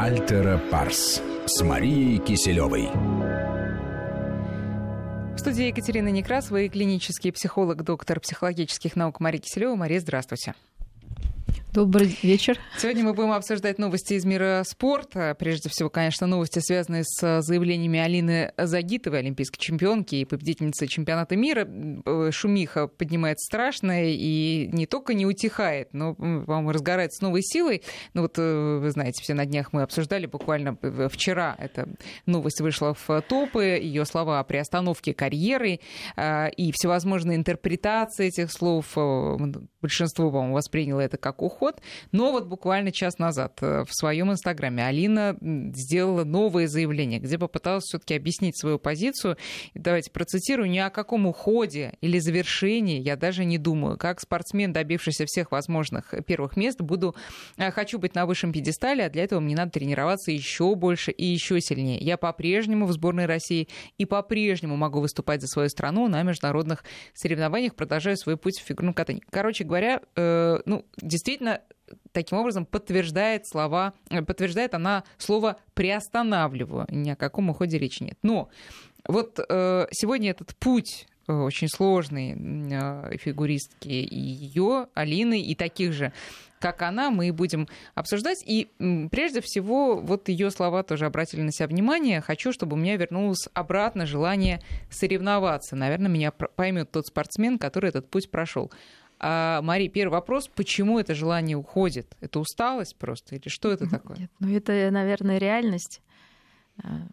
Альтера Парс с Марией Киселевой. В студии Екатерина Некрасова и клинический психолог, доктор психологических наук Мария Киселева. Мария, здравствуйте. Добрый вечер. Сегодня мы будем обсуждать новости из мира спорта. Прежде всего, конечно, новости, связанные с заявлениями Алины Загитовой, олимпийской чемпионки и победительницы чемпионата мира. Э, шумиха поднимается страшная и не только не утихает, но, по-моему, разгорается с новой силой. Ну вот, э, вы знаете, все на днях мы обсуждали, буквально вчера эта новость вышла в топы, ее слова о приостановке карьеры э, и всевозможные интерпретации этих слов. Большинство, по-моему, восприняло это как уход. Но вот буквально час назад э, в своем инстаграме Алина сделала новое заявление, где попыталась все-таки объяснить свою позицию. Давайте процитирую. Ни о каком уходе или завершении я даже не думаю. Как спортсмен, добившийся всех возможных первых мест, буду, э, хочу быть на высшем пьедестале, а для этого мне надо тренироваться еще больше и еще сильнее. Я по-прежнему в сборной России и по-прежнему могу выступать за свою страну на международных соревнованиях, продолжаю свой путь в фигурном катании. Короче говоря, э, ну, действительно, таким образом подтверждает слова, э, подтверждает она слово приостанавливаю. Ни о каком уходе речи нет. Но вот э, сегодня этот путь очень сложный э, фигуристки и ее, Алины, и таких же, как она, мы будем обсуждать. И прежде всего, вот ее слова тоже обратили на себя внимание. Хочу, чтобы у меня вернулось обратно желание соревноваться. Наверное, меня поймет тот спортсмен, который этот путь прошел. А, Мари, первый вопрос, почему это желание уходит? Это усталость просто или что это такое? Нет, ну это, наверное, реальность. А,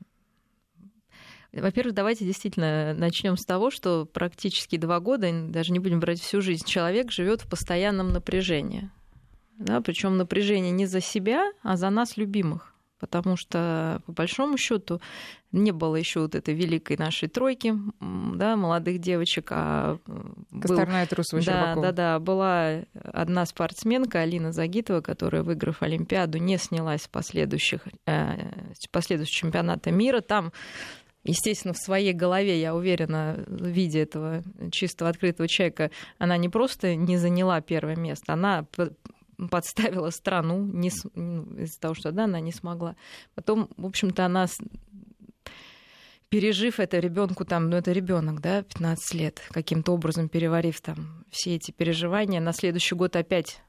во-первых, давайте действительно начнем с того, что практически два года, даже не будем брать всю жизнь, человек живет в постоянном напряжении. Да, причем напряжение не за себя, а за нас любимых потому что, по большому счету, не было еще вот этой великой нашей тройки, да, молодых девочек, а Косторная, Трусова, да, да, да, была одна спортсменка, Алина Загитова, которая, выиграв Олимпиаду, не снялась в последующих, э, последующих чемпионата мира. Там Естественно, в своей голове, я уверена, в виде этого чистого открытого человека, она не просто не заняла первое место, она подставила страну не, ну, из-за того, что да, она не смогла. Потом, в общем-то, она пережив это ребенку там, ну это ребенок, да, 15 лет, каким-то образом переварив там все эти переживания, на следующий год опять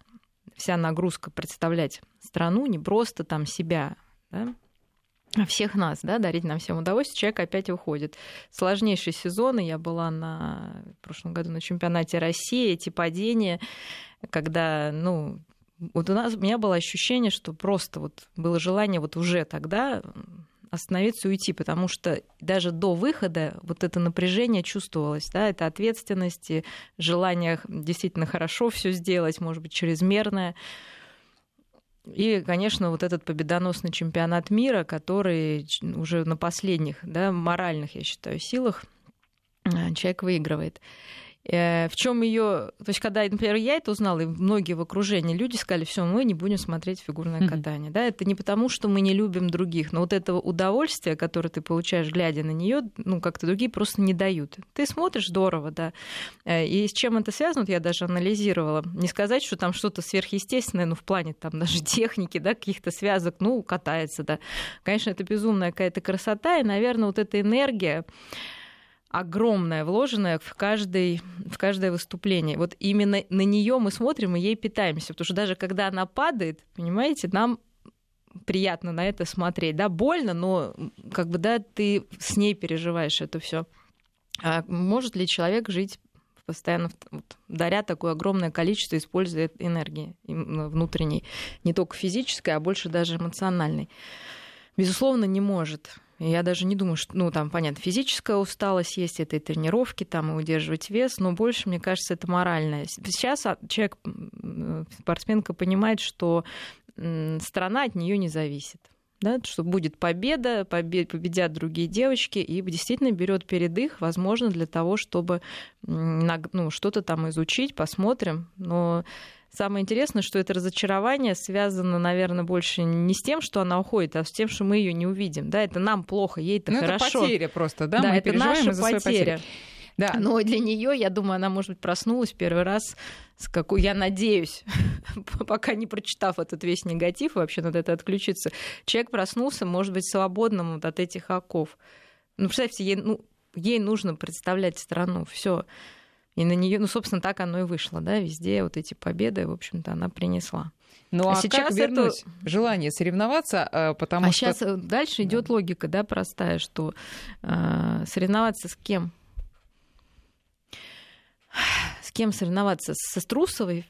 вся нагрузка представлять страну, не просто там себя, да, а всех нас, да, дарить нам всем удовольствие, человек опять уходит. Сложнейший сезон, и я была на, в прошлом году на чемпионате России, эти падения, когда, ну, вот у нас у меня было ощущение, что просто вот было желание вот уже тогда остановиться и уйти, потому что даже до выхода вот это напряжение чувствовалось, да, это ответственность, желание действительно хорошо все сделать, может быть, чрезмерное. И, конечно, вот этот победоносный чемпионат мира, который уже на последних, да, моральных, я считаю, силах э, человек выигрывает. Э, в чем ее, то есть когда, например, я это узнала, и многие в окружении люди сказали, все, мы не будем смотреть фигурное mm-hmm. катание, да, это не потому, что мы не любим других, но вот этого удовольствия, которое ты получаешь, глядя на нее, ну как-то другие просто не дают. Ты смотришь здорово, да, э, и с чем это связано, вот я даже анализировала, не сказать, что там что-то сверхъестественное, ну в плане там даже техники, да, каких-то связок, ну катается, да, конечно, это безумная какая-то красота, и, наверное, вот эта энергия огромная, вложенная в, каждый, в каждое выступление. Вот именно на нее мы смотрим и ей питаемся. Потому что даже когда она падает, понимаете, нам приятно на это смотреть. Да, больно, но как бы, да, ты с ней переживаешь это все. А может ли человек жить постоянно вот, даря такое огромное количество, используя энергии внутренней, не только физической, а больше даже эмоциональной? Безусловно, не может. Я даже не думаю, что, ну, там, понятно, физическая усталость есть, это и тренировки, там, и удерживать вес, но больше, мне кажется, это моральное. Сейчас а, человек, спортсменка понимает, что страна от нее не зависит. Да, что будет победа, победят другие девочки, и действительно берет передых, возможно, для того, чтобы ну, что-то там изучить, посмотрим. Но Самое интересное, что это разочарование связано, наверное, больше не с тем, что она уходит, а с тем, что мы ее не увидим. Да, это нам плохо, ей это ну, хорошо. Это потеря просто, да? Да, мы это наша потеря. Да. Но для нее, я думаю, она, может быть, проснулась первый раз с какой, я надеюсь, пока не прочитав этот весь негатив, вообще надо это отключиться, человек проснулся, может быть, свободным вот от этих оков. Ну, представьте, ей, ну, ей нужно представлять страну, все. И на нее, ну, собственно, так оно и вышло, да, везде вот эти победы, в общем-то, она принесла. Ну а, а сейчас как вернуть это... желание соревноваться, э, потому а что... сейчас э, дальше идет да. логика, да, простая, что э, соревноваться с кем? С кем соревноваться? Со Струсовой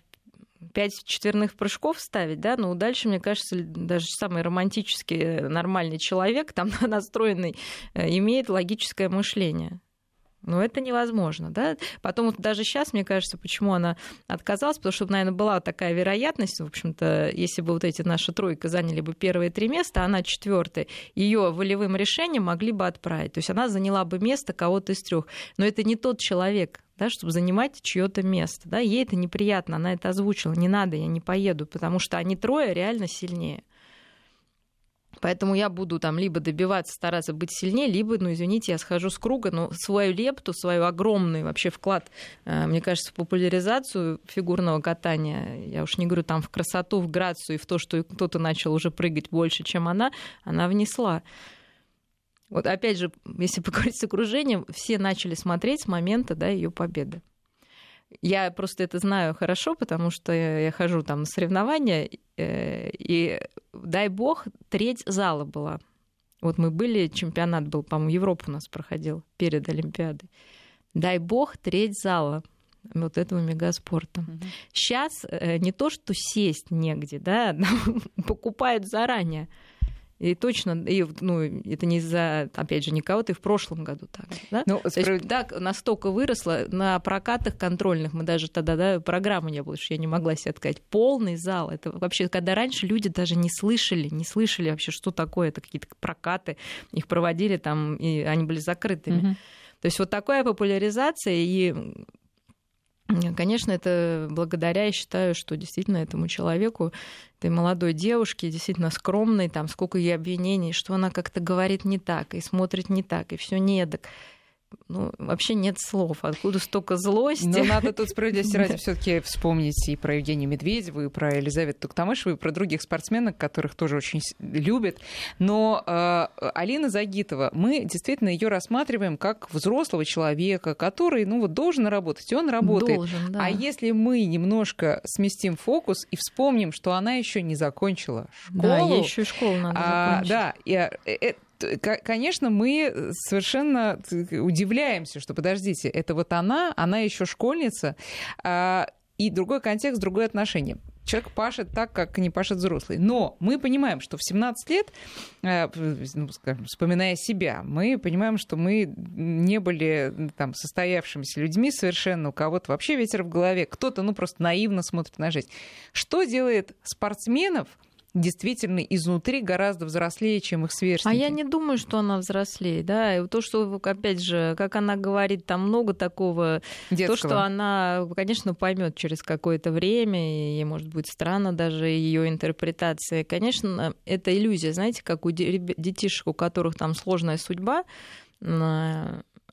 пять четверных прыжков ставить, да, но дальше, мне кажется, даже самый романтический э, нормальный человек, там настроенный, имеет логическое мышление. Но это невозможно, да. Потом вот даже сейчас, мне кажется, почему она отказалась, потому что, наверное, была такая вероятность, в общем-то, если бы вот эти наши тройка заняли бы первые три места, она четвертая, ее волевым решением могли бы отправить. То есть она заняла бы место кого-то из трех. Но это не тот человек, да, чтобы занимать чье-то место. Да? Ей это неприятно, она это озвучила. Не надо, я не поеду, потому что они трое реально сильнее. Поэтому я буду там либо добиваться, стараться быть сильнее, либо, ну, извините, я схожу с круга, но свою лепту, свой огромный вообще вклад, э, мне кажется, в популяризацию фигурного катания, я уж не говорю там в красоту, в грацию и в то, что кто-то начал уже прыгать больше, чем она, она внесла. Вот опять же, если поговорить с окружением, все начали смотреть с момента да, ее победы. Я просто это знаю хорошо, потому что я хожу там на соревнования, э, и дай бог, треть зала была. Вот мы были, чемпионат был, по-моему, Европа у нас проходил перед Олимпиадой. Дай бог, треть зала вот этого мегаспорта. Угу. Сейчас э, не то, что сесть негде, да, покупают заранее. И точно, и, ну, это не из-за, опять же, никого, ты в прошлом году так. Да? Ну, справ... есть, так настолько выросло на прокатах контрольных, мы даже тогда, да, программы не было, что я не могла себе сказать. Полный зал. Это вообще, когда раньше люди даже не слышали, не слышали вообще, что такое, это какие-то прокаты, их проводили там, и они были закрытыми. Угу. То есть вот такая популяризация и Конечно, это благодаря, я считаю, что действительно этому человеку, этой молодой девушке, действительно скромной, там сколько ей обвинений, что она как-то говорит не так, и смотрит не так, и все не так ну, вообще нет слов. Откуда столько злости? Но надо тут справедливости ради все таки вспомнить и про Евгению Медведеву, и про Елизавету Туктамышеву, и про других спортсменок, которых тоже очень любят. Но э, Алина Загитова, мы действительно ее рассматриваем как взрослого человека, который, ну, вот должен работать, и он работает. Должен, да. А если мы немножко сместим фокус и вспомним, что она еще не закончила школу. Да, ей еще школу надо а, закончить. Да, и, э, э, конечно, мы совершенно удивляемся, что подождите, это вот она, она еще школьница, а, и другой контекст, другое отношение. Человек пашет так, как не пашет взрослый. Но мы понимаем, что в 17 лет, э, ну, скажем, вспоминая себя, мы понимаем, что мы не были там, состоявшимися людьми совершенно, у кого-то вообще ветер в голове, кто-то ну, просто наивно смотрит на жизнь. Что делает спортсменов действительно изнутри гораздо взрослее, чем их сверстники. А я не думаю, что она взрослее, да. И то, что, опять же, как она говорит, там много такого, Детского. то, что она, конечно, поймет через какое-то время, и ей может быть странно даже ее интерпретация. Конечно, это иллюзия, знаете, как у детишек, у которых там сложная судьба,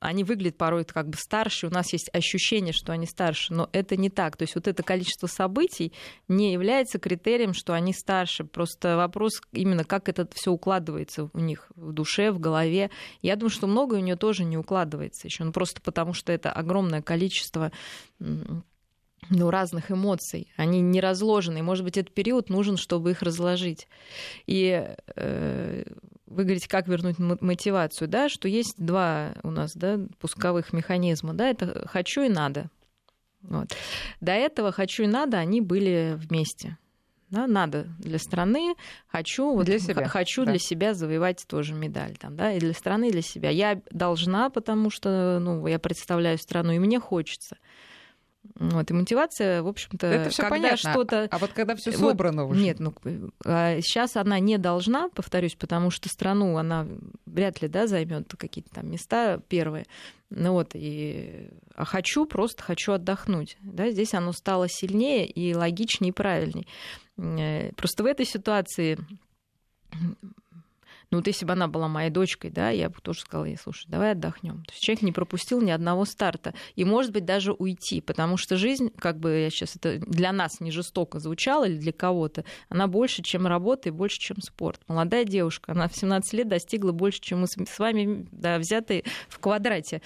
они выглядят порой как бы старше, у нас есть ощущение, что они старше, но это не так. То есть вот это количество событий не является критерием, что они старше. Просто вопрос именно, как это все укладывается у них в душе, в голове. Я думаю, что многое у нее тоже не укладывается еще, ну просто потому что это огромное количество ну, разных эмоций. Они не разложены. Может быть, этот период нужен, чтобы их разложить. И э, вы говорите, как вернуть мотивацию, да, что есть два у нас да, пусковых механизма. Да, это хочу и надо. Вот. До этого хочу и надо, они были вместе. Да, надо для страны, хочу, для вот, себя. хочу да. для себя завоевать тоже медаль. Там, да, и для страны, и для себя. Я должна, потому что ну, я представляю страну, и мне хочется. Вот, и мотивация, в общем-то, это всё когда что-то... А вот когда все собрано вот, уже. Нет, ну, а сейчас она не должна, повторюсь, потому что страну она вряд ли да, займет какие-то там места первые. Ну вот, и... А хочу, просто хочу отдохнуть. Да, здесь оно стало сильнее и логичнее, и правильней. Э, просто в этой ситуации Ну вот если бы она была моей дочкой, да, я бы тоже сказала ей, слушай, давай отдохнем. То есть человек не пропустил ни одного старта. И, может быть, даже уйти, потому что жизнь, как бы я сейчас это для нас не жестоко звучало или для кого-то, она больше, чем работа и больше, чем спорт. Молодая девушка, она в 17 лет достигла больше, чем мы с вами да, взятые в квадрате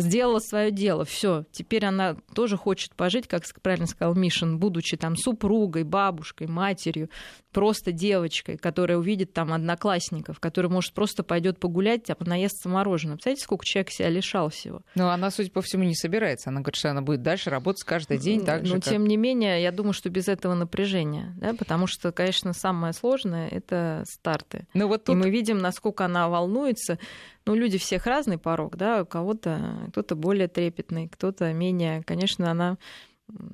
сделала свое дело, все. Теперь она тоже хочет пожить, как правильно сказал Мишин, будучи там супругой, бабушкой, матерью, просто девочкой, которая увидит там одноклассников, которая, может, просто пойдет погулять, а наестся мороженое. Представляете, сколько человек себя лишал всего? Но она, судя по всему, не собирается. Она говорит, что она будет дальше работать каждый день так же. Но, как... тем не менее, я думаю, что без этого напряжения, да, потому что, конечно, самое сложное — это старты. Ну, вот тут... И мы видим, насколько она волнуется, ну, люди всех разный порог, да, у кого-то кто-то более трепетный, кто-то менее. Конечно, она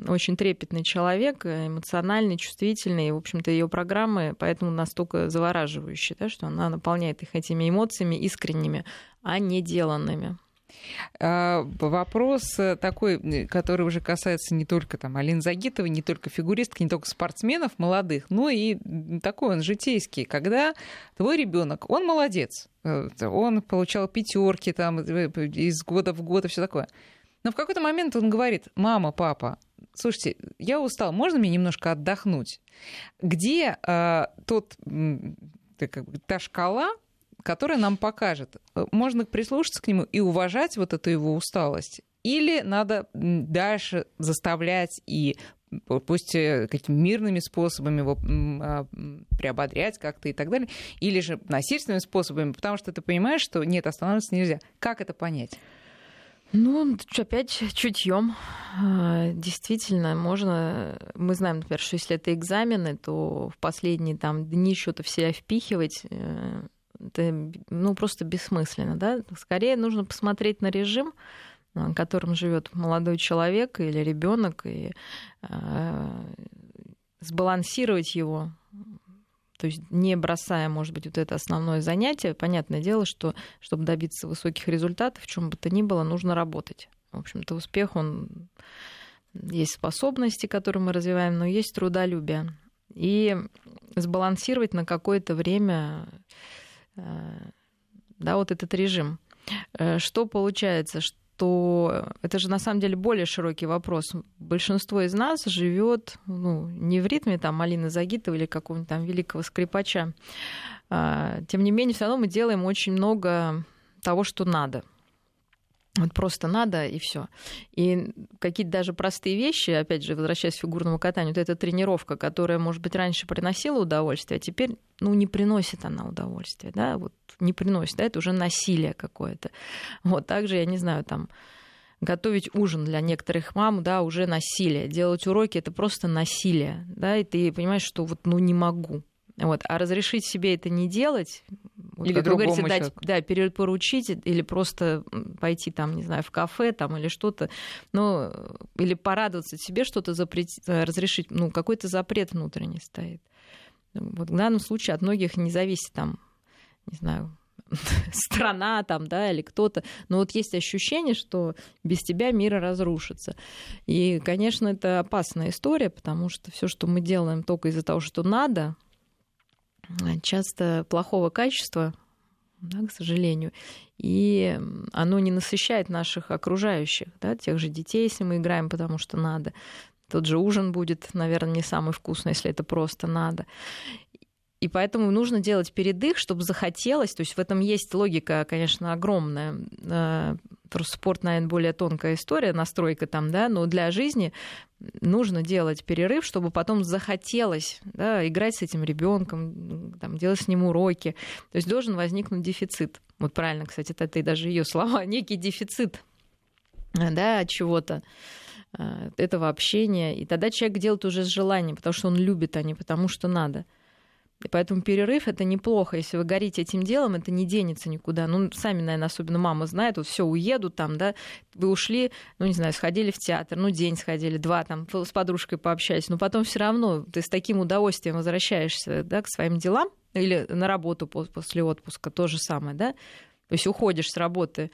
очень трепетный человек, эмоциональный, чувствительный. И, в общем-то, ее программы поэтому настолько завораживающие, да, что она наполняет их этими эмоциями искренними, а не деланными. А, вопрос э, такой, который уже касается не только там, Алины Загитовой, не только фигуристок, не только спортсменов молодых, но и такой он житейский, когда твой ребенок, он молодец, э, он получал пятерки там э, из года в год и все такое. Но в какой-то момент он говорит, мама, папа, слушайте, я устал, можно мне немножко отдохнуть? Где э, тот, бы, та шкала, которая нам покажет, э, можно прислушаться к нему и уважать вот эту его усталость, или надо дальше заставлять и пусть э, какими мирными способами его а, приободрять как-то и так далее, или же насильственными способами, потому что ты понимаешь, что нет, останавливаться нельзя. Как это понять? Ну, опять чутьем. А, действительно, можно... Мы знаем, например, что если это экзамены, то в последние там дни что-то в себя впихивать э, это ну, просто бессмысленно. Да? Скорее нужно посмотреть на режим, которым живет молодой человек или ребенок, и э, сбалансировать его, то есть не бросая, может быть, вот это основное занятие. Понятное дело, что чтобы добиться высоких результатов, в чем бы то ни было, нужно работать. В общем-то, успех, он есть способности, которые мы развиваем, но есть трудолюбие. И сбалансировать на какое-то время да, вот этот режим. Э, что получается, что это же на самом деле более широкий вопрос. Большинство из нас живет ну, не в ритме там Малины Загитова или какого-нибудь там великого скрипача. А, тем не менее, все равно мы делаем очень много того, что надо. Вот просто надо и все. И какие-то даже простые вещи, опять же, возвращаясь к фигурному катанию, вот эта тренировка, которая, может быть, раньше приносила удовольствие, а теперь ну, не приносит она удовольствия, да, вот не приносит, да, это уже насилие какое-то. Вот также, я не знаю, там, готовить ужин для некоторых мам, да, уже насилие. Делать уроки это просто насилие, да, и ты понимаешь, что вот, ну, не могу. Вот. А разрешить себе это не делать, вот, или как вы говорите, дать, да, поручить или просто пойти там, не знаю, в кафе там или что-то, ну, или порадоваться себе, что-то запретить, разрешить, ну, какой-то запрет внутренний стоит. Вот в данном случае от многих не зависит там, не знаю, страна там, да, или кто-то. Но вот есть ощущение, что без тебя мир разрушится. И, конечно, это опасная история, потому что все, что мы делаем только из-за того, что надо, часто плохого качества, да, к сожалению, и оно не насыщает наших окружающих, да, тех же детей, если мы играем, потому что надо. Тот же ужин будет, наверное, не самый вкусный, если это просто надо. И поэтому нужно делать передых, чтобы захотелось. То есть в этом есть логика, конечно, огромная. Э, просто спорт, наверное, более тонкая история, настройка там, да, но для жизни нужно делать перерыв, чтобы потом захотелось да, играть с этим ребенком, делать с ним уроки. То есть должен возникнуть дефицит. Вот правильно, кстати, это и даже ее слова, некий дефицит да, чего-то э, этого общения. И тогда человек делает уже с желанием, потому что он любит, а не потому что надо. И поэтому перерыв это неплохо. Если вы горите этим делом, это не денется никуда. Ну, сами, наверное, особенно мама знает, вот все, уеду там, да, вы ушли, ну, не знаю, сходили в театр, ну, день сходили, два там, с подружкой пообщались, но потом все равно ты с таким удовольствием возвращаешься, да, к своим делам или на работу после отпуска, то же самое, да, то есть уходишь с работы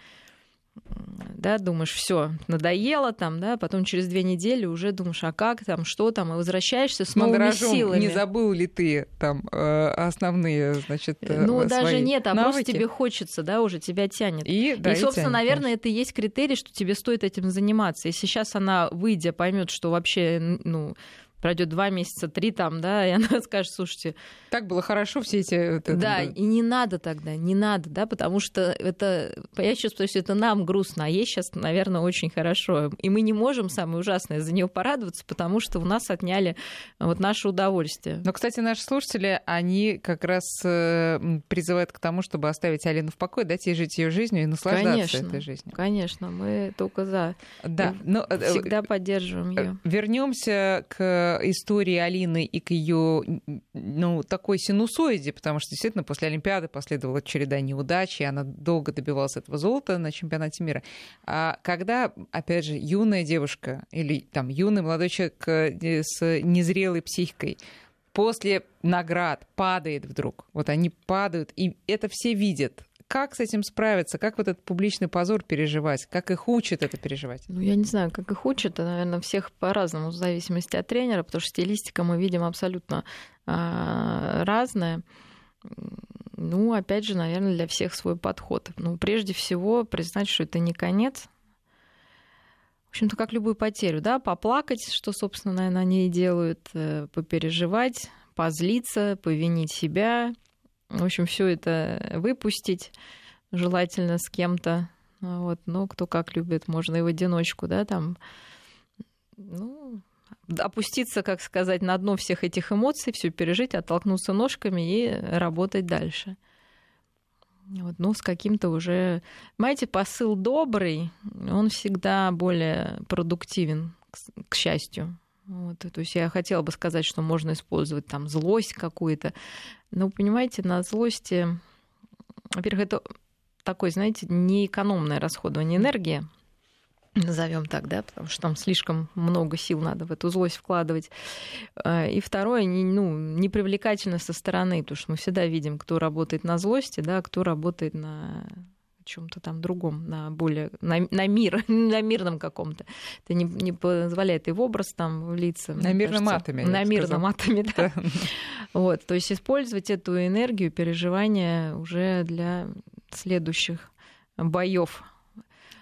да, думаешь, все, надоело там, да, потом через две недели уже думаешь, а как там, что там, и возвращаешься с новыми силами. Не забыл ли ты там э, основные, значит, э, Ну, даже нет, а навыки? просто тебе хочется, да, уже тебя тянет. И, да, и собственно, и тянет, наверное, конечно. это и есть критерий, что тебе стоит этим заниматься. Если сейчас она, выйдя, поймет, что вообще, ну, пройдет два месяца, три там, да, и она скажет, слушайте... Так было хорошо все эти... Вот это, да, и не надо тогда, не надо, да, потому что это... Я чувствую, что это нам грустно, а ей сейчас, наверное, очень хорошо. И мы не можем, самое ужасное, за нее порадоваться, потому что у нас отняли вот наше удовольствие. Но, кстати, наши слушатели, они как раз э, призывают к тому, чтобы оставить Алину в покое, дать ей жить ее жизнью и наслаждаться конечно, этой жизнью. Конечно, мы только за. Да, но э, всегда поддерживаем ее. Вернемся к истории Алины и к ее ну, такой синусоиде, потому что действительно после Олимпиады последовала череда неудач, и она долго добивалась этого золота на чемпионате мира. А когда, опять же, юная девушка или там юный молодой человек э, с незрелой психикой после наград падает вдруг, вот они падают, и это все видят, как с этим справиться? Как вот этот публичный позор переживать? Как их учат это переживать? Ну, я не знаю, как их учат. Наверное, всех по-разному, в зависимости от тренера, потому что стилистика мы видим абсолютно а, разная. Ну, опять же, наверное, для всех свой подход. Ну, прежде всего, признать, что это не конец. В общем-то, как любую потерю, да, поплакать, что, собственно, наверное, они и делают, э, попереживать, позлиться, повинить себя, в общем, все это выпустить, желательно с кем-то. Вот, ну, кто как любит, можно и в одиночку, да, там, ну, опуститься, как сказать, на дно всех этих эмоций, все пережить, оттолкнуться ножками и работать дальше. Вот, ну, с каким-то уже... Понимаете, посыл добрый, он всегда более продуктивен, к счастью. Вот, то есть я хотела бы сказать, что можно использовать там злость какую-то. Но, понимаете, на злости, во-первых, это такое, знаете, неэкономное расходование энергии, назовем так, да, потому что там слишком много сил надо в эту злость вкладывать. А, и второе, не, ну, непривлекательно со стороны, потому что мы всегда видим, кто работает на злости, да, кто работает на чем-то там другом, на более на, на мир, на мирном каком-то. Это не, не позволяет и в образ там влиться. На мирном кажется, атоме. На мирном атоме, да. Вот, то есть использовать эту энергию переживания уже для следующих боев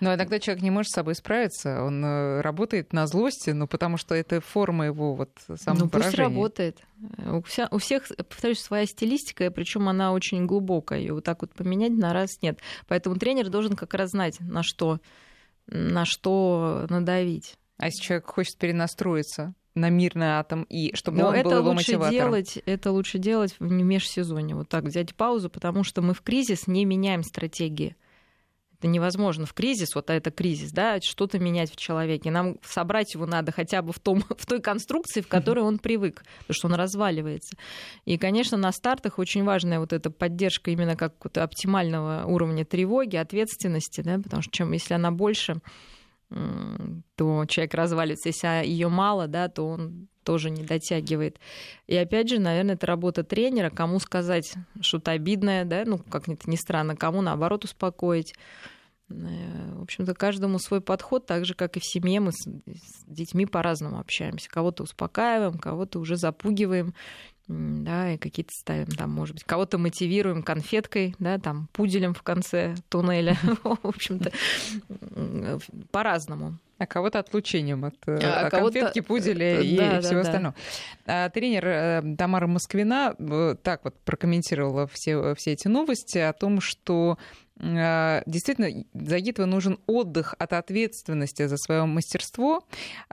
но иногда человек не может с собой справиться, он э, работает на злости, ну, потому что это форма его вот самопоражения. Ну, пусть работает. У, вся, у всех, повторюсь, своя стилистика, причем она очень глубокая, и вот так вот поменять на раз нет. Поэтому тренер должен как раз знать, на что, на что надавить. А если человек хочет перенастроиться, на мирный атом и чтобы Но он это был его лучше мотиватором. делать, это лучше делать в межсезонье. Вот так взять паузу, потому что мы в кризис не меняем стратегии. Это невозможно в кризис, вот а это кризис, да, что-то менять в человеке. Нам собрать его надо хотя бы в, том, в той конструкции, в которой он привык, потому что он разваливается. И, конечно, на стартах очень важная вот эта поддержка именно как оптимального уровня тревоги, ответственности, да, потому что чем, если она больше, то человек разваливается. Если ее мало, да, то он тоже не дотягивает. И опять же, наверное, это работа тренера, кому сказать что-то обидное, да, ну, как это ни странно, кому наоборот успокоить. Э, в общем-то, каждому свой подход, так же, как и в семье, мы с детьми по-разному общаемся. Кого-то успокаиваем, кого-то уже запугиваем, да, и какие-то ставим там, может быть, кого-то мотивируем конфеткой, да, там, пуделем в конце туннеля, в общем-то, по-разному. А кого-то отлучением от, э, а конфетки, пуделя и да, всего да, остального. Да. Тренер э, Тамара Москвина так вот прокомментировала все, все эти новости о том, что действительно, Загитову нужен отдых от ответственности за свое мастерство.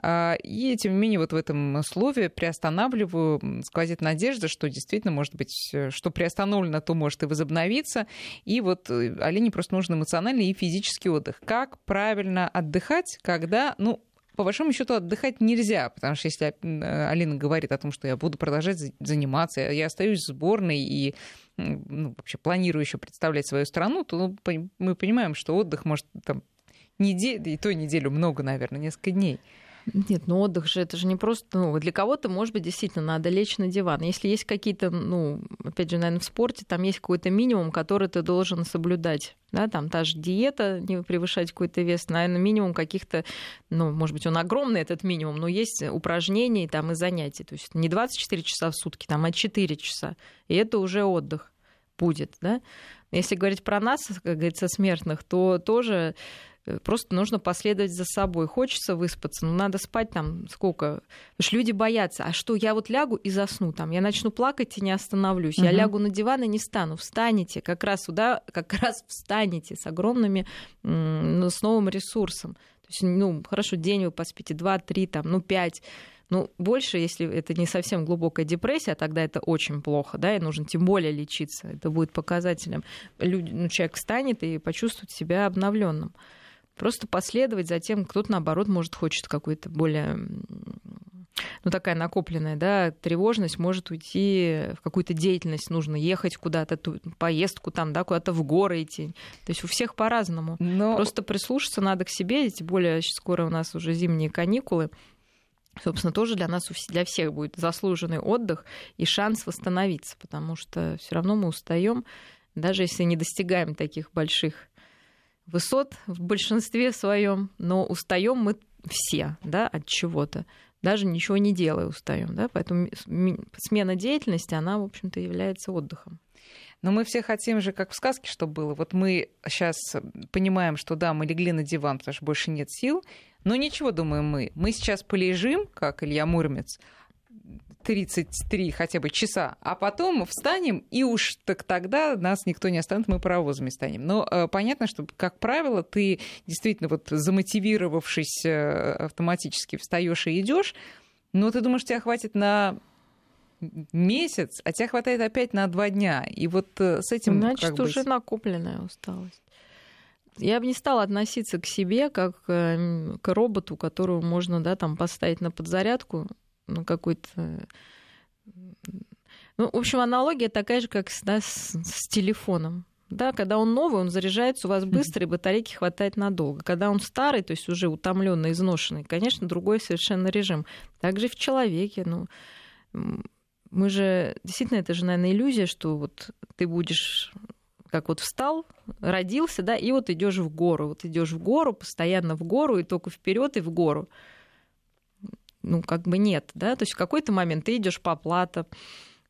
А, и, тем не менее, вот в этом слове приостанавливаю, сквозит надежда, что действительно, может быть, э, что приостановлено, то может и возобновиться. И вот э, Алине просто нужен эмоциональный и физический отдых. Как правильно отдыхать, когда, ну, по большому счету отдыхать нельзя, потому что если Алина говорит о том, что я буду продолжать заниматься, я остаюсь в сборной и ну, вообще планирую еще представлять свою страну, то мы понимаем, что отдых может там неделю, и то неделю много, наверное, несколько дней. Нет, ну отдых же это же не просто, ну, для кого-то, может быть, действительно надо лечь на диван. Если есть какие-то, ну, опять же, наверное, в спорте, там есть какой-то минимум, который ты должен соблюдать. Да, там та же диета, не превышать какой-то вес, наверное, минимум каких-то, ну, может быть, он огромный, этот минимум, но есть упражнения там и занятия. То есть не 24 часа в сутки, там, а 4 часа. И это уже отдых будет, да. Если говорить про нас, как говорится, смертных, то тоже просто нужно последовать за собой. Хочется выспаться, но надо спать там сколько. Потому что люди боятся, а что, я вот лягу и засну там, я начну плакать и не остановлюсь. Угу. Я лягу на диван и не стану. Встанете, как раз сюда, как раз встанете с огромными, ну, с новым ресурсом. То есть, ну, хорошо, день вы поспите, два, три, там, ну, пять. Ну, больше, если это не совсем глубокая депрессия, тогда это очень плохо, да, и нужно тем более лечиться. Это будет показателем. Люди, ну, человек встанет и почувствует себя обновленным просто последовать за тем, кто-то, наоборот, может, хочет какой-то более ну, такая накопленная, да, тревожность может уйти в какую-то деятельность, нужно ехать куда-то, поездку там, да, куда-то в горы идти. То есть у всех по-разному. Но... Просто прислушаться надо к себе, тем более скоро у нас уже зимние каникулы. Собственно, тоже для нас, для всех будет заслуженный отдых и шанс восстановиться, потому что все равно мы устаем, даже если не достигаем таких больших высот в большинстве своем, но устаем мы все да, от чего-то. Даже ничего не делая устаем. Да? Поэтому смена деятельности, она, в общем-то, является отдыхом. Но мы все хотим же, как в сказке, чтобы было. Вот мы сейчас понимаем, что да, мы легли на диван, потому что больше нет сил. Но ничего, думаем мы. Мы сейчас полежим, как Илья Муромец, 33 хотя бы часа, а потом встанем, и уж так тогда нас никто не останет, мы паровозами станем. Но э, понятно, что, как правило, ты действительно вот замотивировавшись э, автоматически встаешь и идешь, но ты думаешь, тебя хватит на месяц, а тебя хватает опять на два дня. И вот э, с этим... Значит, уже накопленная усталость. Я бы не стала относиться к себе как э, к роботу, которого можно да, там, поставить на подзарядку ну, какой-то... Ну, в общем, аналогия такая же, как да, с, с телефоном. Да, когда он новый, он заряжается у вас быстро, и батарейки хватает надолго. Когда он старый, то есть уже утомленный, изношенный, конечно, другой совершенно режим. Также и в человеке. Ну, мы же, действительно, это же, наверное, иллюзия, что вот ты будешь как вот встал, родился, да, и вот идешь в гору. Вот идешь в гору, постоянно в гору, и только вперед и в гору ну, как бы нет, да, то есть в какой-то момент ты идешь по плато,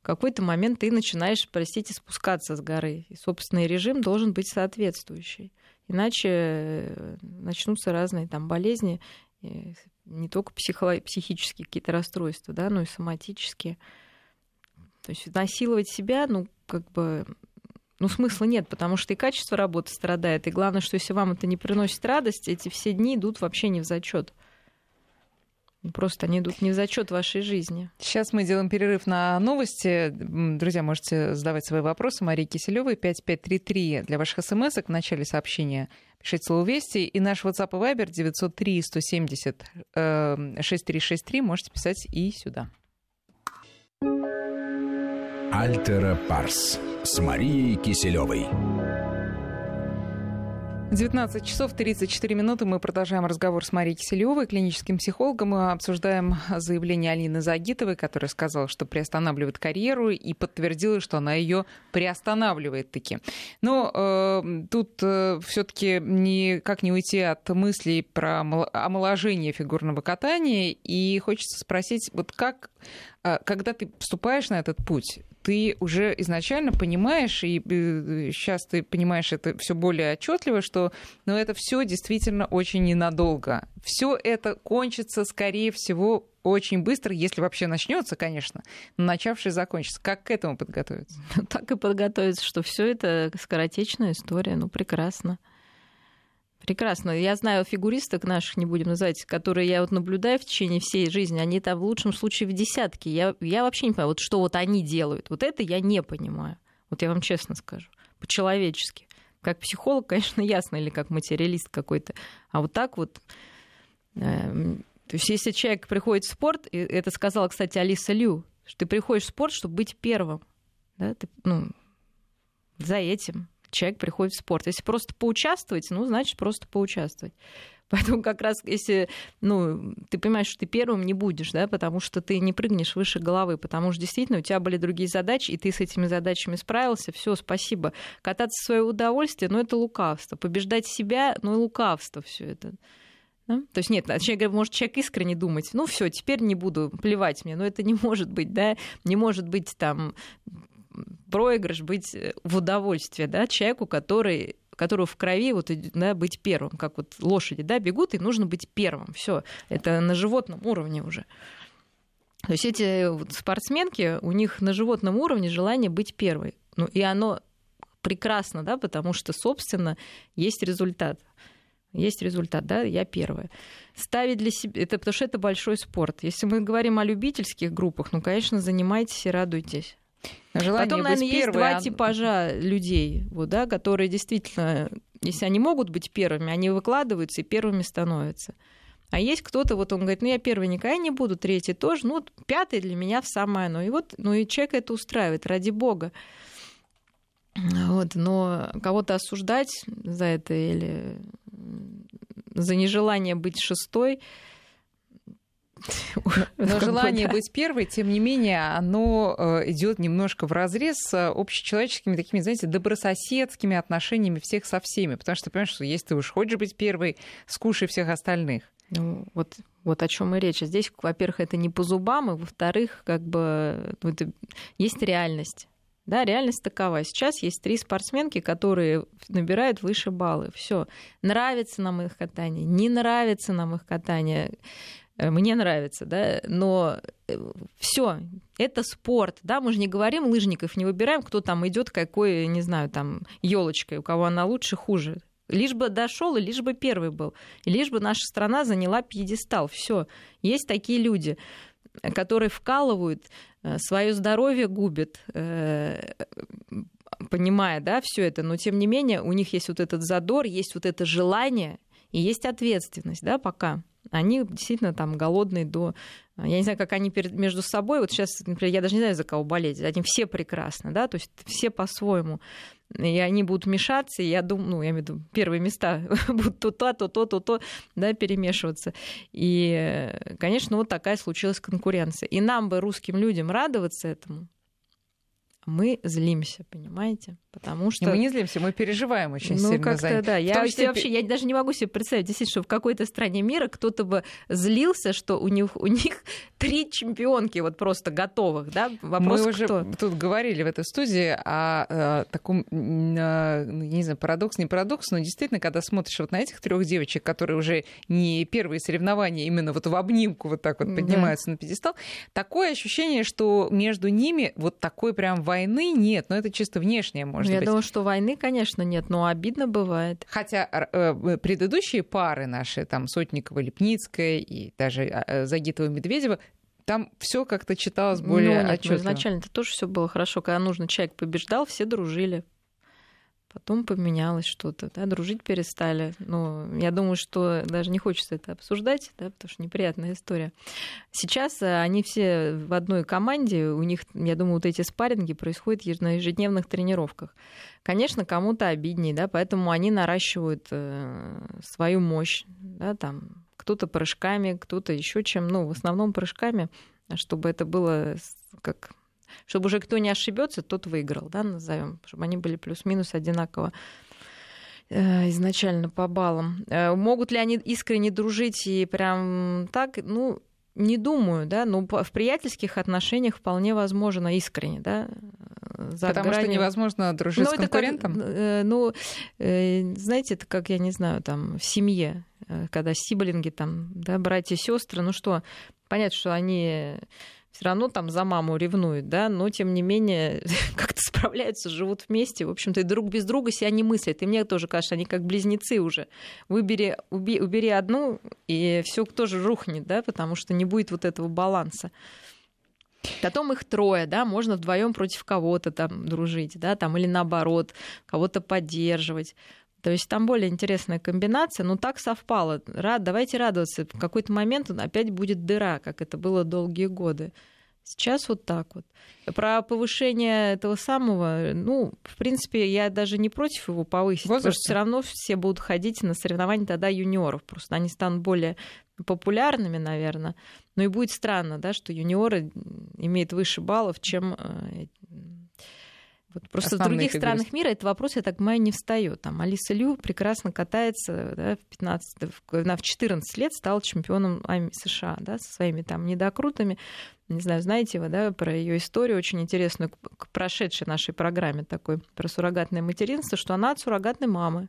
в какой-то момент ты начинаешь, простите, спускаться с горы. И собственный режим должен быть соответствующий. Иначе э, начнутся разные там болезни, не только психо- психические какие-то расстройства, да, но и соматические. То есть насиловать себя, ну, как бы, ну, смысла нет, потому что и качество работы страдает. И главное, что если вам это не приносит радость, эти все дни идут вообще не в зачет. Просто они идут не в зачет вашей жизни. Сейчас мы делаем перерыв на новости. Друзья, можете задавать свои вопросы. Мария Киселева, 5533 для ваших смс В начале сообщения пишите слово «Вести». И наш WhatsApp и Viber 903 170 6363 можете писать и сюда. Альтера Парс с Марией Киселевой. 19 часов 34 минуты. Мы продолжаем разговор с Марией Киселевой, клиническим психологом. Мы обсуждаем заявление Алины Загитовой, которая сказала, что приостанавливает карьеру и подтвердила, что она ее приостанавливает таки. Но э, тут э, все-таки никак не уйти от мыслей про омоложение фигурного катания. И хочется спросить, вот как э, когда ты вступаешь на этот путь, ты уже изначально понимаешь, и сейчас э, ты понимаешь это все более отчетливо, что ну, это все действительно очень ненадолго. Все это кончится, скорее всего, очень быстро, если вообще начнется, конечно, но начавший закончится. Как к этому подготовиться? Так и подготовиться, что все это скоротечная история, ну прекрасно. Прекрасно. Я знаю фигуристок наших, не будем называть, которые я вот наблюдаю в течение всей жизни, они там в лучшем случае в десятке. Я, я вообще не понимаю, вот что вот они делают. Вот это я не понимаю. Вот я вам честно скажу. По-человечески. Как психолог, конечно, ясно, или как материалист какой-то. А вот так вот... Э, то есть если человек приходит в спорт, и это сказала, кстати, Алиса Лю, что ты приходишь в спорт, чтобы быть первым. Да? Ты, ну, за этим человек приходит в спорт. Если просто поучаствовать, ну, значит, просто поучаствовать. Поэтому как раз если, ну, ты понимаешь, что ты первым не будешь, да, потому что ты не прыгнешь выше головы, потому что действительно у тебя были другие задачи, и ты с этими задачами справился, все, спасибо. Кататься в свое удовольствие, ну, это лукавство. Побеждать себя, ну, и лукавство все это. Да? То есть нет, человек, может человек искренне думать, ну все, теперь не буду, плевать мне, но это не может быть, да, не может быть там проигрыш быть в удовольствие, да, человеку, который которого в крови вот, да, быть первым, как вот лошади да, бегут, и нужно быть первым. Все, это на животном уровне уже. То есть эти вот спортсменки, у них на животном уровне желание быть первой. Ну, и оно прекрасно, да, потому что, собственно, есть результат. Есть результат, да, я первая. Ставить для себя, это потому что это большой спорт. Если мы говорим о любительских группах, ну, конечно, занимайтесь и радуйтесь. Желание Потом, наверное, есть первой, два а... типажа людей, вот, да, которые действительно, если они могут быть первыми, они выкладываются и первыми становятся. А есть кто-то, вот он говорит, ну я первый никогда не буду, третий тоже, ну пятый для меня в самое оно. И вот, ну и человек это устраивает, ради бога. Вот, но кого-то осуждать за это или за нежелание быть шестой, но желание быть первой, тем не менее, оно э, идет немножко в разрез с общечеловеческими такими, знаете, добрососедскими отношениями всех со всеми. Потому что понимаешь, что если ты уж хочешь быть первой, скушай всех остальных. Ну, вот, вот о чем и речь. Здесь, во-первых, это не по зубам, и во-вторых, как бы ну, это, есть реальность. Да, реальность такова. Сейчас есть три спортсменки, которые набирают выше баллы. Все. Нравится нам их катание, не нравится нам их катание. Э, мне нравится, да, но э, все, это спорт, да, мы же не говорим лыжников, не выбираем, кто там идет, какой, не знаю, там елочкой, у кого она лучше, хуже. Лишь бы дошел, и лишь бы первый был, и лишь бы наша страна заняла пьедестал. Все, есть такие люди, которые вкалывают, э, свое здоровье губят, понимая, да, все это, но тем не менее у них есть вот этот задор, есть вот это желание и есть ответственность, да, пока они действительно там голодные до... Я не знаю, как они между собой... Вот сейчас, например, я даже не знаю, за кого болеть. Они все прекрасны, да, то есть все по-своему. И они будут мешаться, и я думаю, ну, я имею в виду, первые места будут то то, то то, то то, да, перемешиваться. И, конечно, вот такая случилась конкуренция. И нам бы, русским людям, радоваться этому, мы злимся, понимаете? Потому что... И мы не злимся, мы переживаем очень ну, сильно. Ну, как-то да. Я числе... вообще, я даже не могу себе представить, действительно, что в какой-то стране мира кто-то бы злился, что у них, у них три чемпионки вот просто готовых, да? Вопрос, мы уже кто? тут говорили в этой студии о, о таком, о, ну, не знаю, парадокс, не парадокс, но действительно, когда смотришь вот на этих трех девочек, которые уже не первые соревнования именно вот в обнимку вот так вот поднимаются да. на пьедестал, такое ощущение, что между ними вот такой прям войны нет, но это чисто внешнее, может ну, я быть. Я думаю, что войны, конечно, нет, но обидно бывает. Хотя э, предыдущие пары наши, там Сотникова, Лепницкая и даже э, Загитова, Медведева, там все как-то читалось более ну, нет, отчетливо. Ну, изначально это тоже все было хорошо, когда нужно человек побеждал, все дружили. Потом поменялось что-то, да, дружить перестали. Ну, я думаю, что даже не хочется это обсуждать, да, потому что неприятная история. Сейчас э, они все в одной команде, у них, я думаю, вот эти спарринги происходят на ежедневных тренировках. Конечно, кому-то обиднее, да, поэтому они наращивают э, свою мощь, да, там, кто-то прыжками, кто-то еще чем, ну, в основном прыжками, чтобы это было как чтобы уже кто не ошибется, тот выиграл, да, назовем, чтобы они были плюс-минус одинаково э, изначально по баллам. Э, могут ли они искренне дружить и прям так? Ну, не думаю, да, но в приятельских отношениях вполне возможно искренне, да. За Потому гранью. что невозможно дружить ну, с конкурентом? Как, э, ну, знаете, это как, я не знаю, там, в семье, когда сиблинги, там, да, братья, сестры, ну что, понятно, что они все равно там за маму ревнуют, да, но тем не менее как-то справляются, живут вместе, в общем-то, и друг без друга себя не мыслят. И мне тоже кажется, они как близнецы уже. Выбери, уби, убери одну, и все тоже рухнет, да, потому что не будет вот этого баланса. Потом их трое, да, можно вдвоем против кого-то там дружить, да, там или наоборот, кого-то поддерживать. То есть там более интересная комбинация, но так совпало. Рад, давайте радоваться. В какой-то момент опять будет дыра, как это было долгие годы. Сейчас вот так вот. Про повышение этого самого, ну, в принципе, я даже не против его повысить, Возраст? потому что все равно все будут ходить на соревнования тогда юниоров, просто они станут более популярными, наверное. Но и будет странно, да, что юниоры имеют выше баллов, чем э, вот просто в других фигуристы. странах мира этот вопрос, я так понимаю, не встает. Там Алиса Лю прекрасно катается, да, в 15, она в 14 лет стала чемпионом США, да, со своими там недокрутами. Не знаю, знаете вы, да, про ее историю очень интересную к прошедшей нашей программе такой про суррогатное материнство, что она от суррогатной мамы.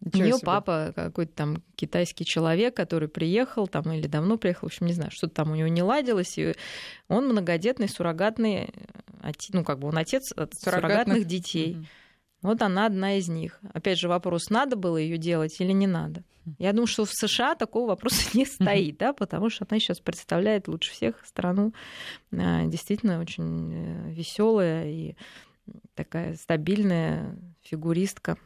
Ничего У нее папа какой-то там китайский человек, который приехал там или давно приехал, в общем, не знаю, что-то там у него не ладилось, и он многодетный суррогатный, ну как бы он отец от суррогатных, суррогатных детей. Mm-hmm. Вот она одна из них. Опять же вопрос, надо было ее делать или не надо. Я думаю, что в США такого вопроса не стоит, да, потому что она сейчас представляет лучше всех страну, а, действительно очень э, веселая и такая стабильная фигуристка.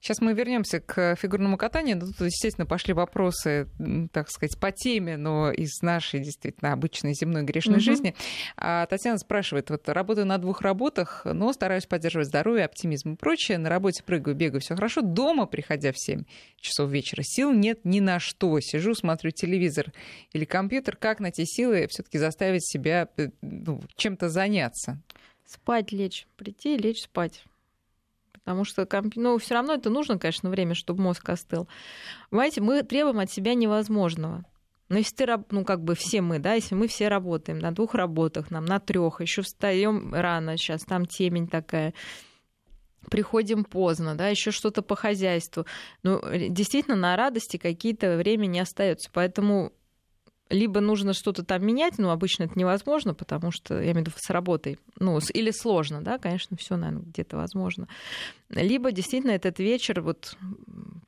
Сейчас мы вернемся к фигурному катанию. Тут, естественно, пошли вопросы, так сказать, по теме, но из нашей действительно обычной земной грешной угу. жизни. А Татьяна спрашивает, вот работаю на двух работах, но стараюсь поддерживать здоровье, оптимизм и прочее. На работе прыгаю, бегаю, все хорошо. Дома, приходя в 7 часов вечера, сил нет ни на что. Сижу, смотрю телевизор или компьютер. Как найти силы все-таки заставить себя э, ну, чем-то заняться? Спать лечь, прийти и лечь спать потому что ну, все равно это нужно, конечно, время, чтобы мозг остыл. Понимаете, мы требуем от себя невозможного. Но если ты, ну, как бы все мы, да, если мы все работаем на двух работах, нам на трех, еще встаем рано, сейчас там темень такая, приходим поздно, да, еще что-то по хозяйству. Ну, действительно, на радости какие-то время не остается. Поэтому либо нужно что-то там менять, но обычно это невозможно, потому что, я имею в виду, с работой, ну, или сложно, да, конечно, все, наверное, где-то возможно. Либо действительно этот вечер вот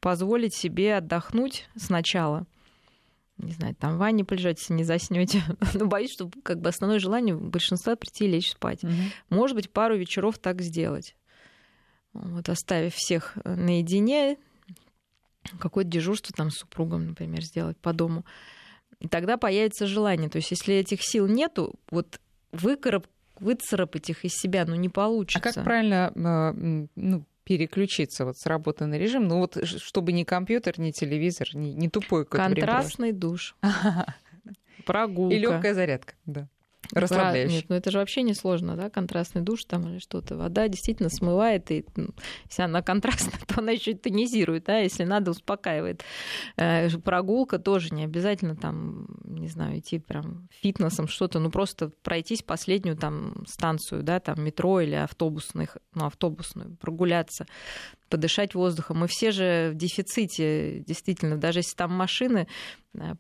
позволить себе отдохнуть сначала, не знаю, там в ванне полежать, если не заснете. Но боюсь, что как бы основное желание большинства прийти и лечь спать. Угу. Может быть, пару вечеров так сделать. Вот оставив всех наедине, какое-то дежурство там с супругом, например, сделать по дому. И тогда появится желание. То есть, если этих сил нету, вот выкороб, выцарапать их из себя, ну, не получится. А как правильно а, ну, переключиться вот с работы на режим? Ну, вот чтобы ни компьютер, ни телевизор, ни, ни тупой Контрастный душ. Прогулка. И легкая зарядка, да. Расслабляющий. Нет, ну это же вообще не сложно, да, контрастный душ там или что-то. Вода действительно смывает, и ну, если она контрастная, то она еще и тонизирует, да, если надо, успокаивает. Э, прогулка тоже не обязательно там, не знаю, идти прям фитнесом что-то, ну просто пройтись последнюю там станцию, да, там метро или автобусных, ну автобусную, прогуляться подышать воздухом. Мы все же в дефиците, действительно, даже если там машины,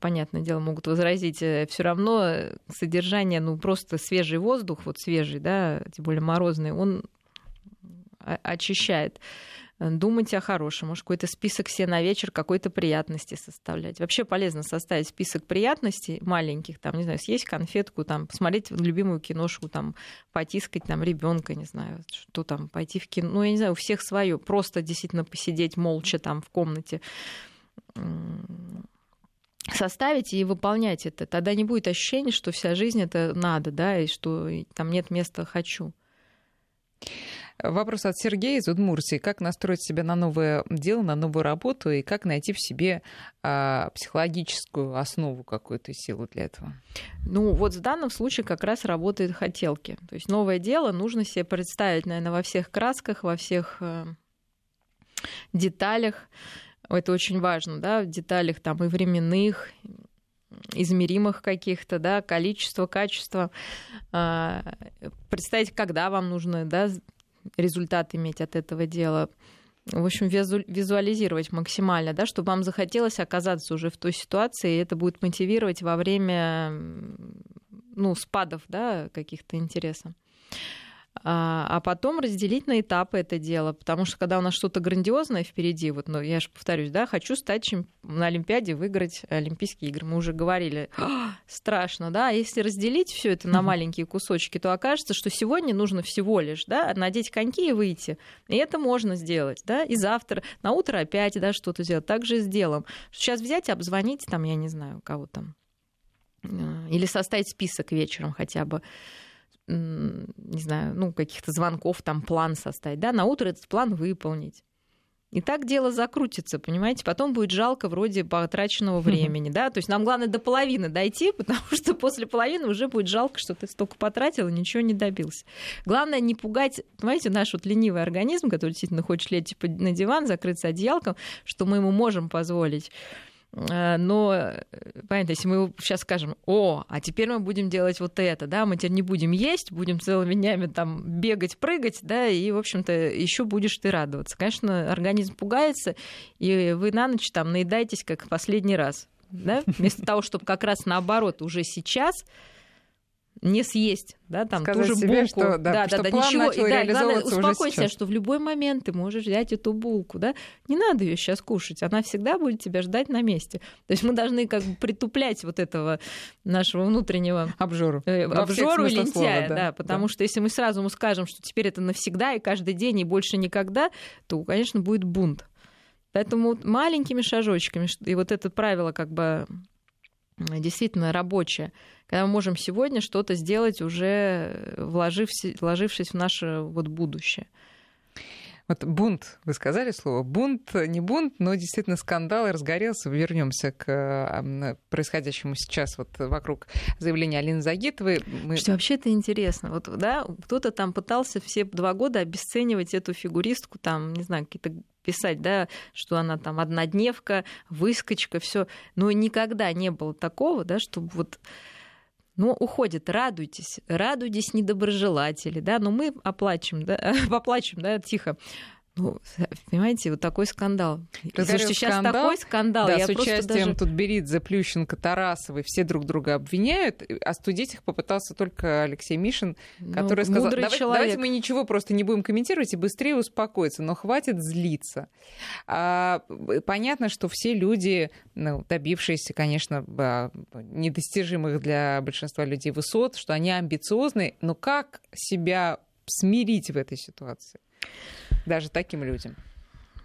понятное дело, могут возразить, э, все равно содержание, ну, просто свежий воздух, вот свежий, да, тем более морозный, он очищает. Думать о хорошем, может, какой-то список себе на вечер какой-то приятности составлять. Вообще полезно составить список приятностей маленьких, там, не знаю, съесть конфетку, там, посмотреть любимую киношку, там, потискать там ребенка, не знаю, что там, пойти в кино, ну, я не знаю, у всех свое, просто действительно посидеть молча там в комнате составить и выполнять это. Тогда не будет ощущения, что вся жизнь это надо, да, и что там нет места хочу. Вопрос от Сергея из Удмуртии. Как настроить себя на новое дело, на новую работу, и как найти в себе а, психологическую основу какую-то силу для этого? Ну, вот в данном случае как раз работают хотелки. То есть новое дело нужно себе представить, наверное, во всех красках, во всех э, деталях. Это очень важно, да, в деталях там и временных, измеримых каких-то, да, количество, качество. А, представить, когда вам нужно, да, результат иметь от этого дела. В общем, визуализировать максимально, да, чтобы вам захотелось оказаться уже в той ситуации, и это будет мотивировать во время ну, спадов да, каких-то интересов. А, а потом разделить на этапы это дело, потому что когда у нас что-то грандиозное впереди, вот, ну, я же повторюсь, да, хочу стать чем... на Олимпиаде, выиграть Олимпийские игры, мы уже говорили, страшно, да, а если разделить все это на маленькие кусочки, то окажется, что сегодня нужно всего лишь, да, надеть коньки и выйти, и это можно сделать, да, и завтра, на утро опять, да, что-то сделать, так же и с делом. Сейчас взять, обзвонить, там, я не знаю, кого там, или составить список вечером хотя бы не знаю, ну, каких-то звонков, там план составить, да, на утро этот план выполнить. И так дело закрутится, понимаете? Потом будет жалко вроде потраченного времени, да? То есть нам главное до половины дойти, потому что после половины уже будет жалко, что ты столько потратил и ничего не добился. Главное не пугать, понимаете, наш вот ленивый организм, который действительно хочет лечь типа, на диван, закрыться одеялком, что мы ему можем позволить но, э, понятно, если мы сейчас скажем, о, а теперь мы будем делать вот это, да, мы теперь не будем есть, будем целыми днями там бегать, прыгать, да, и, в общем-то, еще будешь ты радоваться. Конечно, организм пугается, и вы на ночь там наедаетесь как в последний раз, да, вместо того, чтобы как раз наоборот уже сейчас не съесть, да, там Сказать ту же себе, булку. Что, да, да, что да, план ничего. начал да, главное, успокойся, что в любой момент ты можешь взять эту булку, да. Не надо ее сейчас кушать, она всегда будет тебя ждать на месте. То есть мы должны как бы притуплять вот этого нашего внутреннего обжору, э, обжору и лентяя, слова, да, да, потому да. что если мы сразу ему скажем, что теперь это навсегда и каждый день и больше никогда, то, конечно, будет бунт. Поэтому маленькими шажочками, и вот это правило как бы действительно рабочее, когда мы можем сегодня что-то сделать, уже вложившись, вложившись в наше вот будущее. Вот бунт, вы сказали слово. Бунт, не бунт, но действительно скандал и разгорелся. Вернемся к происходящему сейчас вот вокруг заявления Алины Загитовой. Мы... Что вообще это интересно. Вот, да, кто-то там пытался все два года обесценивать эту фигуристку, там, не знаю, какие-то писать, да, что она там однодневка, выскочка, все. Но никогда не было такого, да, чтобы вот ну, уходит, радуйтесь, радуйтесь, недоброжелатели, да, но мы оплачем, да, поплачем, да, тихо. Ну, понимаете, вот такой скандал. Слушайте, сейчас скандал, такой скандал. Да, я с участием даже... тут Беридзе, Плющенко, Тарасовой, все друг друга обвиняют. Остудить их попытался только Алексей Мишин, который ну, сказал, давайте, человек. давайте мы ничего просто не будем комментировать и быстрее успокоиться, но хватит злиться. А, понятно, что все люди, ну, добившиеся, конечно, недостижимых для большинства людей высот, что они амбициозны, но как себя смирить в этой ситуации? Даже таким людям?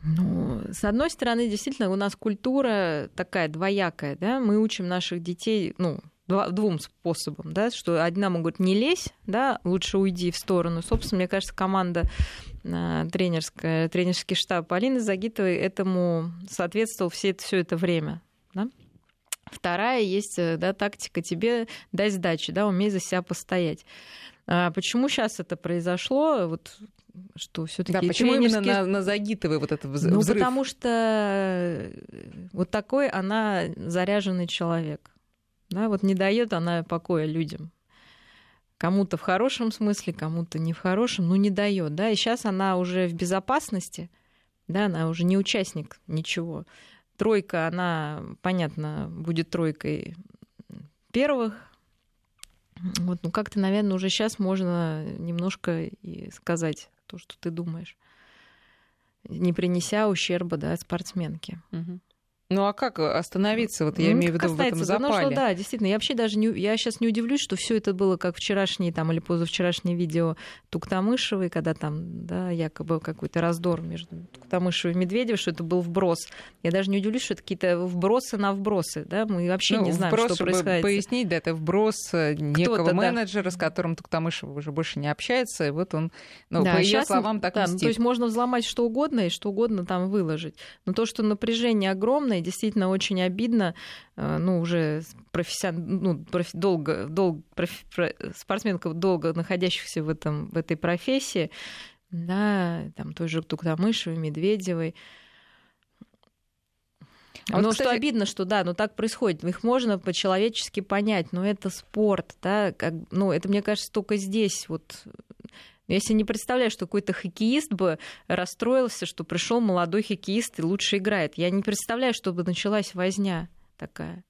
Ну, с одной стороны, действительно, у нас культура такая двоякая, да, мы учим наших детей, ну, двум способом, да, что одна могут не лезь, да, лучше уйди в сторону. Собственно, мне кажется, команда а, тренерская, тренерский штаб Полины Загитовой этому соответствовал все, все это время. Да? Вторая есть э, да, тактика тебе дай сдачи, да, умей за себя постоять. А почему сейчас это произошло? Вот что все-таки. Да, почему именно на, на Загитовой вот это взрыв? Ну, потому что э, вот такой она заряженный человек. Да, вот не дает она покоя людям. Кому-то в хорошем смысле, кому-то не в хорошем, но не дает. Да? И сейчас она уже в безопасности, да, она уже не участник ничего. Тройка, она, понятно, будет тройкой первых. Вот, ну как-то, наверное, уже сейчас можно немножко и сказать то, что ты думаешь, не принеся ущерба да, спортсменке. Угу. Ну а как остановиться? Вот я ну, имею в виду в этом запале. Ну, что, да, действительно. Я вообще даже не, я сейчас не удивлюсь, что все это было как вчерашнее там или позавчерашнее видео Туктамышевой, когда там, да, якобы какой-то раздор между Туктамышевой и Медведевой, что это был вброс. Я даже не удивлюсь, что это какие-то вбросы на вбросы, да, мы вообще ну, не знаем, вброс, что происходит. пояснить, да, это вброс э, некого менеджера, да. с которым Туктамышева уже больше не общается, и вот он, ну, да, по ее словам, так да, мстит. Ну, то есть можно взломать что угодно и что угодно там выложить. Но то, что напряжение огромное, действительно очень обидно, э, ну, уже профессион... ну, проф... долго, долго проф... спортсменков, долго находящихся в, этом, в этой профессии, да, там той же Туктамышевой, Медведевой, а ну, вот, кстати... что обидно, что да, но так происходит. Их можно по-человечески понять, но это спорт, да, как, ну, это, мне кажется, только здесь вот я себе не представляю, что какой-то хоккеист бы расстроился, что пришел молодой хоккеист и лучше играет. Я не представляю, чтобы началась возня такая.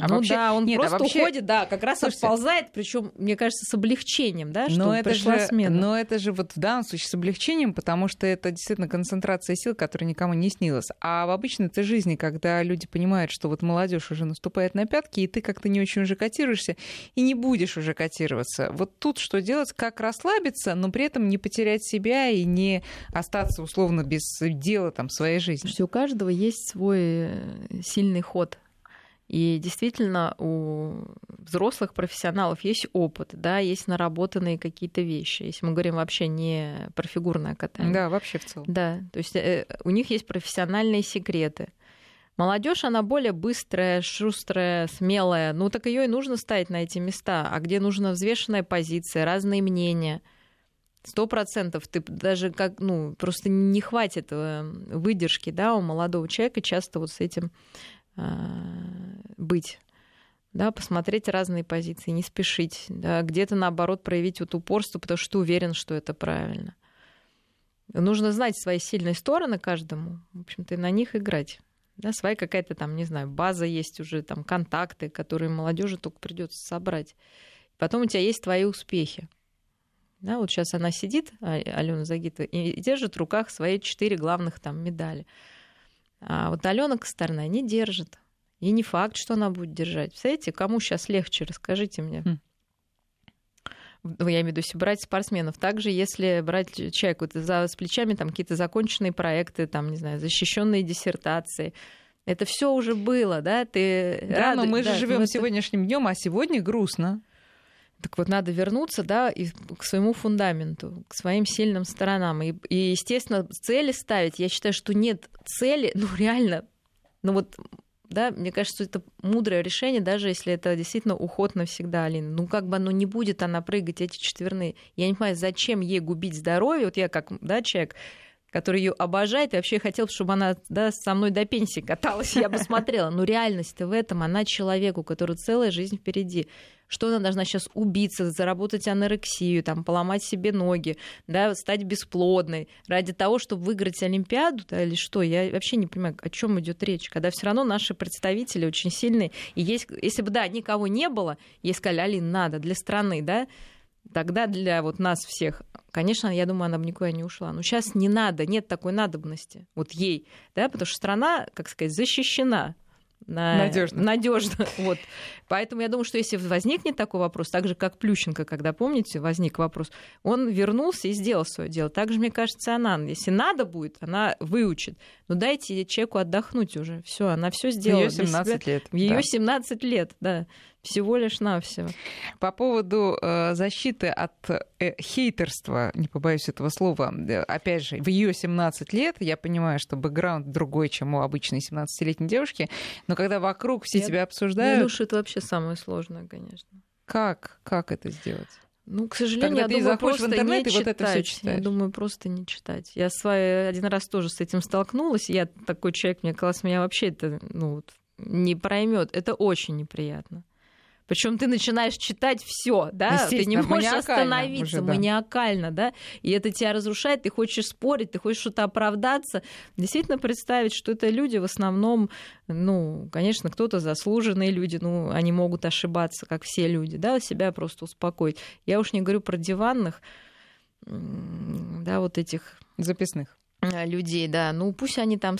А ну вообще, да, он нет, а просто а вообще... уходит, да, как раз Слушайте, отползает, причем, мне кажется, с облегчением, да, что но это пришла же, смена. Но это же вот в данном случае с облегчением, потому что это действительно концентрация сил, которая никому не снилась. А в обычной этой жизни, когда люди понимают, что вот молодежь уже наступает на пятки, и ты как-то не очень уже котируешься, и не будешь уже котироваться. Вот тут что делать, как расслабиться, но при этом не потерять себя и не остаться условно без дела там своей жизни. Слушайте, у каждого есть свой э, сильный ход И действительно, у взрослых профессионалов есть опыт, да, есть наработанные какие-то вещи. Если мы говорим вообще не про фигурное катание. Да, вообще в целом. Да, то есть э, у них есть профессиональные секреты. Молодежь, она более быстрая, шустрая, смелая. Ну, так ее и нужно ставить на эти места. А где нужна взвешенная позиция, разные мнения. Сто процентов ты даже как, ну, просто не хватит э, выдержки, да, у молодого человека часто вот с этим быть да, посмотреть разные позиции, не спешить, да, где-то наоборот проявить вот упорство, потому что уверен, что это правильно. Нужно знать свои сильные стороны каждому, в общем-то, и на них играть. Да, своя какая-то там, не знаю, база есть уже, там контакты, которые молодежи только придется собрать. Потом у тебя есть твои успехи. Да, вот сейчас она сидит, а, Алена Загитова, и держит в руках свои четыре главных там медали. А вот Алена Косторная не держит. И не факт, что она будет держать. Представляете, кому сейчас легче, расскажите мне. Ну, я имею в виду, брать спортсменов. Также, если брать человека вот, за, с плечами там какие-то законченные проекты, там, не знаю, защищенные диссертации, это все уже было, да? Ты да, рад... но мы да, же живем это... сегодняшним днем, а сегодня грустно. Так вот, надо вернуться, да, и к своему фундаменту, к своим сильным сторонам. И, и, естественно, цели ставить. Я считаю, что нет цели, ну, реально, ну вот да, мне кажется, это мудрое решение, даже если это действительно уход навсегда, Алина. Ну, как бы оно не будет она прыгать эти четверные. Я не понимаю, зачем ей губить здоровье. Вот я как, да, человек, который ее обожает, и вообще хотел, чтобы она да, со мной до пенсии каталась, я бы смотрела. Но реальность-то в этом, она человеку, у которого целая жизнь впереди что она должна сейчас убиться, заработать анорексию, там, поломать себе ноги, да, стать бесплодной ради того, чтобы выиграть Олимпиаду, да, или что? Я вообще не понимаю, о чем идет речь, когда все равно наши представители очень сильные. И есть, если бы, да, никого не было, ей сказали, Алин, надо для страны, да, тогда для вот нас всех, конечно, я думаю, она бы никуда не ушла. Но сейчас не надо, нет такой надобности вот ей, да, потому что страна, как сказать, защищена надежно. надежно. Вот. Поэтому я думаю, что если возникнет такой вопрос, так же, как Плющенко, когда, помните, возник вопрос, он вернулся и сделал свое дело. Так же, мне кажется, она, если надо будет, она выучит. Но дайте человеку отдохнуть уже. Все, она все сделала. В ее 17 лет. В ее да. 17 лет, да. Всего лишь навсего. По поводу э, защиты от э, хейтерства, не побоюсь этого слова, э, опять же, в ее 17 лет, я понимаю, что бэкграунд другой, чем у обычной 17-летней девушки, но когда вокруг все я, тебя обсуждают... Я думаю, это вообще самое сложное, конечно. Как? Как это сделать? Ну, к сожалению, Когда я ты думаю, просто в интернет не и вот это все читаешь. Я думаю, просто не читать. Я свой один раз тоже с этим столкнулась. Я такой человек, мне казалось, меня вообще это ну, не проймет. Это очень неприятно. Причем ты начинаешь читать все, да, ты не можешь остановиться уже, да. маниакально, да, и это тебя разрушает, ты хочешь спорить, ты хочешь что-то оправдаться. Действительно представить, что это люди в основном, ну, конечно, кто-то заслуженные люди, ну, они могут ошибаться, как все люди, да, себя просто успокоить. Я уж не говорю про диванных, да, вот этих записных э, людей, да, ну пусть они там,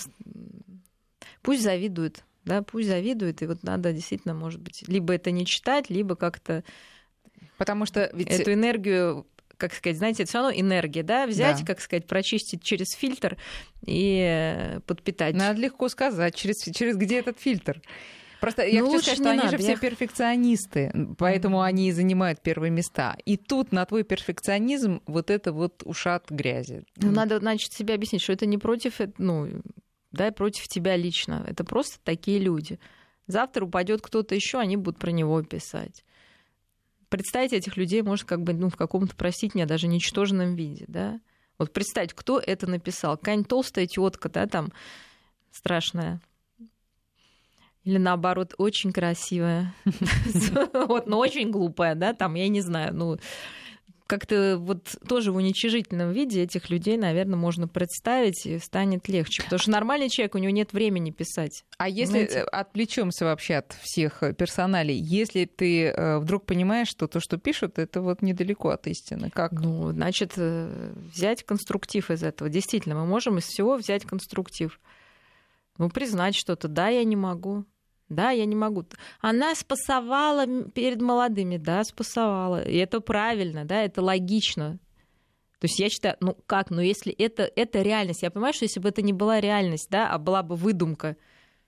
пусть завидуют да, пусть завидует, и вот надо действительно, может быть, либо это не читать, либо как-то Потому что ведь... эту энергию как сказать, знаете, это все равно энергия, да, взять, да. как сказать, прочистить через фильтр и подпитать. Надо легко сказать, через, через где этот фильтр. Просто я ну, хочу сказать, что они надо. же все перфекционисты, поэтому mm-hmm. они и занимают первые места. И тут на твой перфекционизм вот это вот ушат грязи. Ну, надо, значит, себе объяснить, что это не против, ну, да, против тебя лично. Это просто такие люди. Завтра упадет кто-то еще, они будут про него писать. Представить этих людей может как бы ну, в каком-то, простите меня, даже ничтожном виде, да. Вот представить, кто это написал. Какая-нибудь толстая тетка, да, там, страшная. Или наоборот, очень красивая. Вот, но очень глупая, да, там, я не знаю, ну, как-то вот тоже в уничижительном виде этих людей, наверное, можно представить, и станет легче. Потому что нормальный человек, у него нет времени писать. А если Знаете? Э, отвлечемся вообще от всех э, персоналей, если ты э, вдруг понимаешь, что то, что пишут, это вот недалеко от истины, как? Ну, значит, взять конструктив из этого. Действительно, мы можем из всего взять конструктив. Ну, признать что-то. Да, я не могу. Да, я не могу. Она спасовала перед молодыми, да, спасовала. И это правильно, да, это логично. То есть я считаю, ну как, ну если это, это реальность, я понимаю, что если бы это не была реальность, да, а была бы выдумка,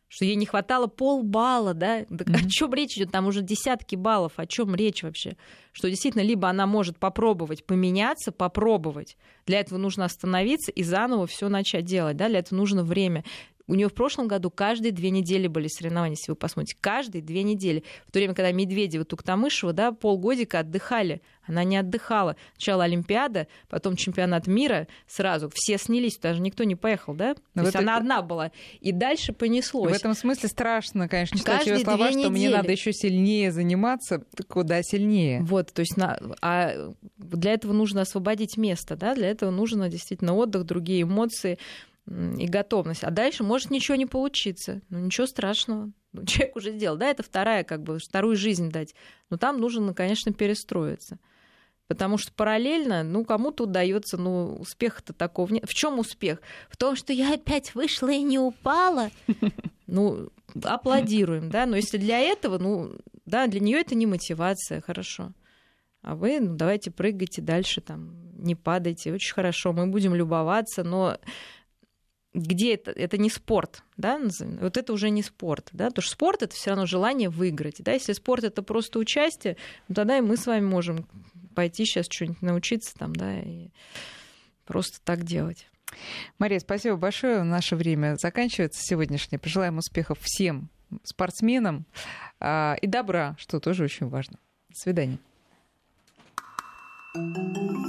что ей не хватало полбалла, да? да mm-hmm. О чем речь идет? Там уже десятки баллов. О чем речь вообще? Что действительно либо она может попробовать поменяться, попробовать. Для этого нужно остановиться и заново все начать делать, да? Для этого нужно время. У нее в прошлом году каждые две недели были соревнования, если вы посмотрите. Каждые две недели. В то время, когда Медведева, Туктамышева, да, полгодика отдыхали. Она не отдыхала. Сначала Олимпиада, потом чемпионат мира сразу. Все снялись, даже никто не поехал, да? Но То есть это... она одна была. И дальше понеслось. В этом смысле страшно, конечно, читать ее слова, что недели. мне надо еще сильнее заниматься, куда сильнее. Вот, то есть на... а для этого нужно освободить место, да? Для этого нужно действительно отдых, другие эмоции и готовность. А дальше может ничего не получиться. Ну, ничего страшного. Ну, человек уже сделал. Да, это вторая, как бы, вторую жизнь дать. Но там нужно, конечно, перестроиться. Потому что параллельно, ну, кому-то удается, ну, успеха-то такого нет. В чем успех? В том, что я опять вышла и не упала. Ну, аплодируем, да. Но если для этого, ну, да, для нее это не мотивация, хорошо. А вы, ну, давайте прыгайте дальше, там, не падайте. Очень хорошо, мы будем любоваться, но где это, это не спорт, да, вот это уже не спорт, да, потому что спорт это все равно желание выиграть, да, если спорт это просто участие, ну, тогда и мы с вами можем пойти сейчас что-нибудь научиться там, да, и просто так делать. Мария, спасибо большое. Наше время заканчивается сегодняшнее. Пожелаем успехов всем спортсменам а, и добра, что тоже очень важно. До свидания.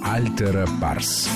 Альтера Парс.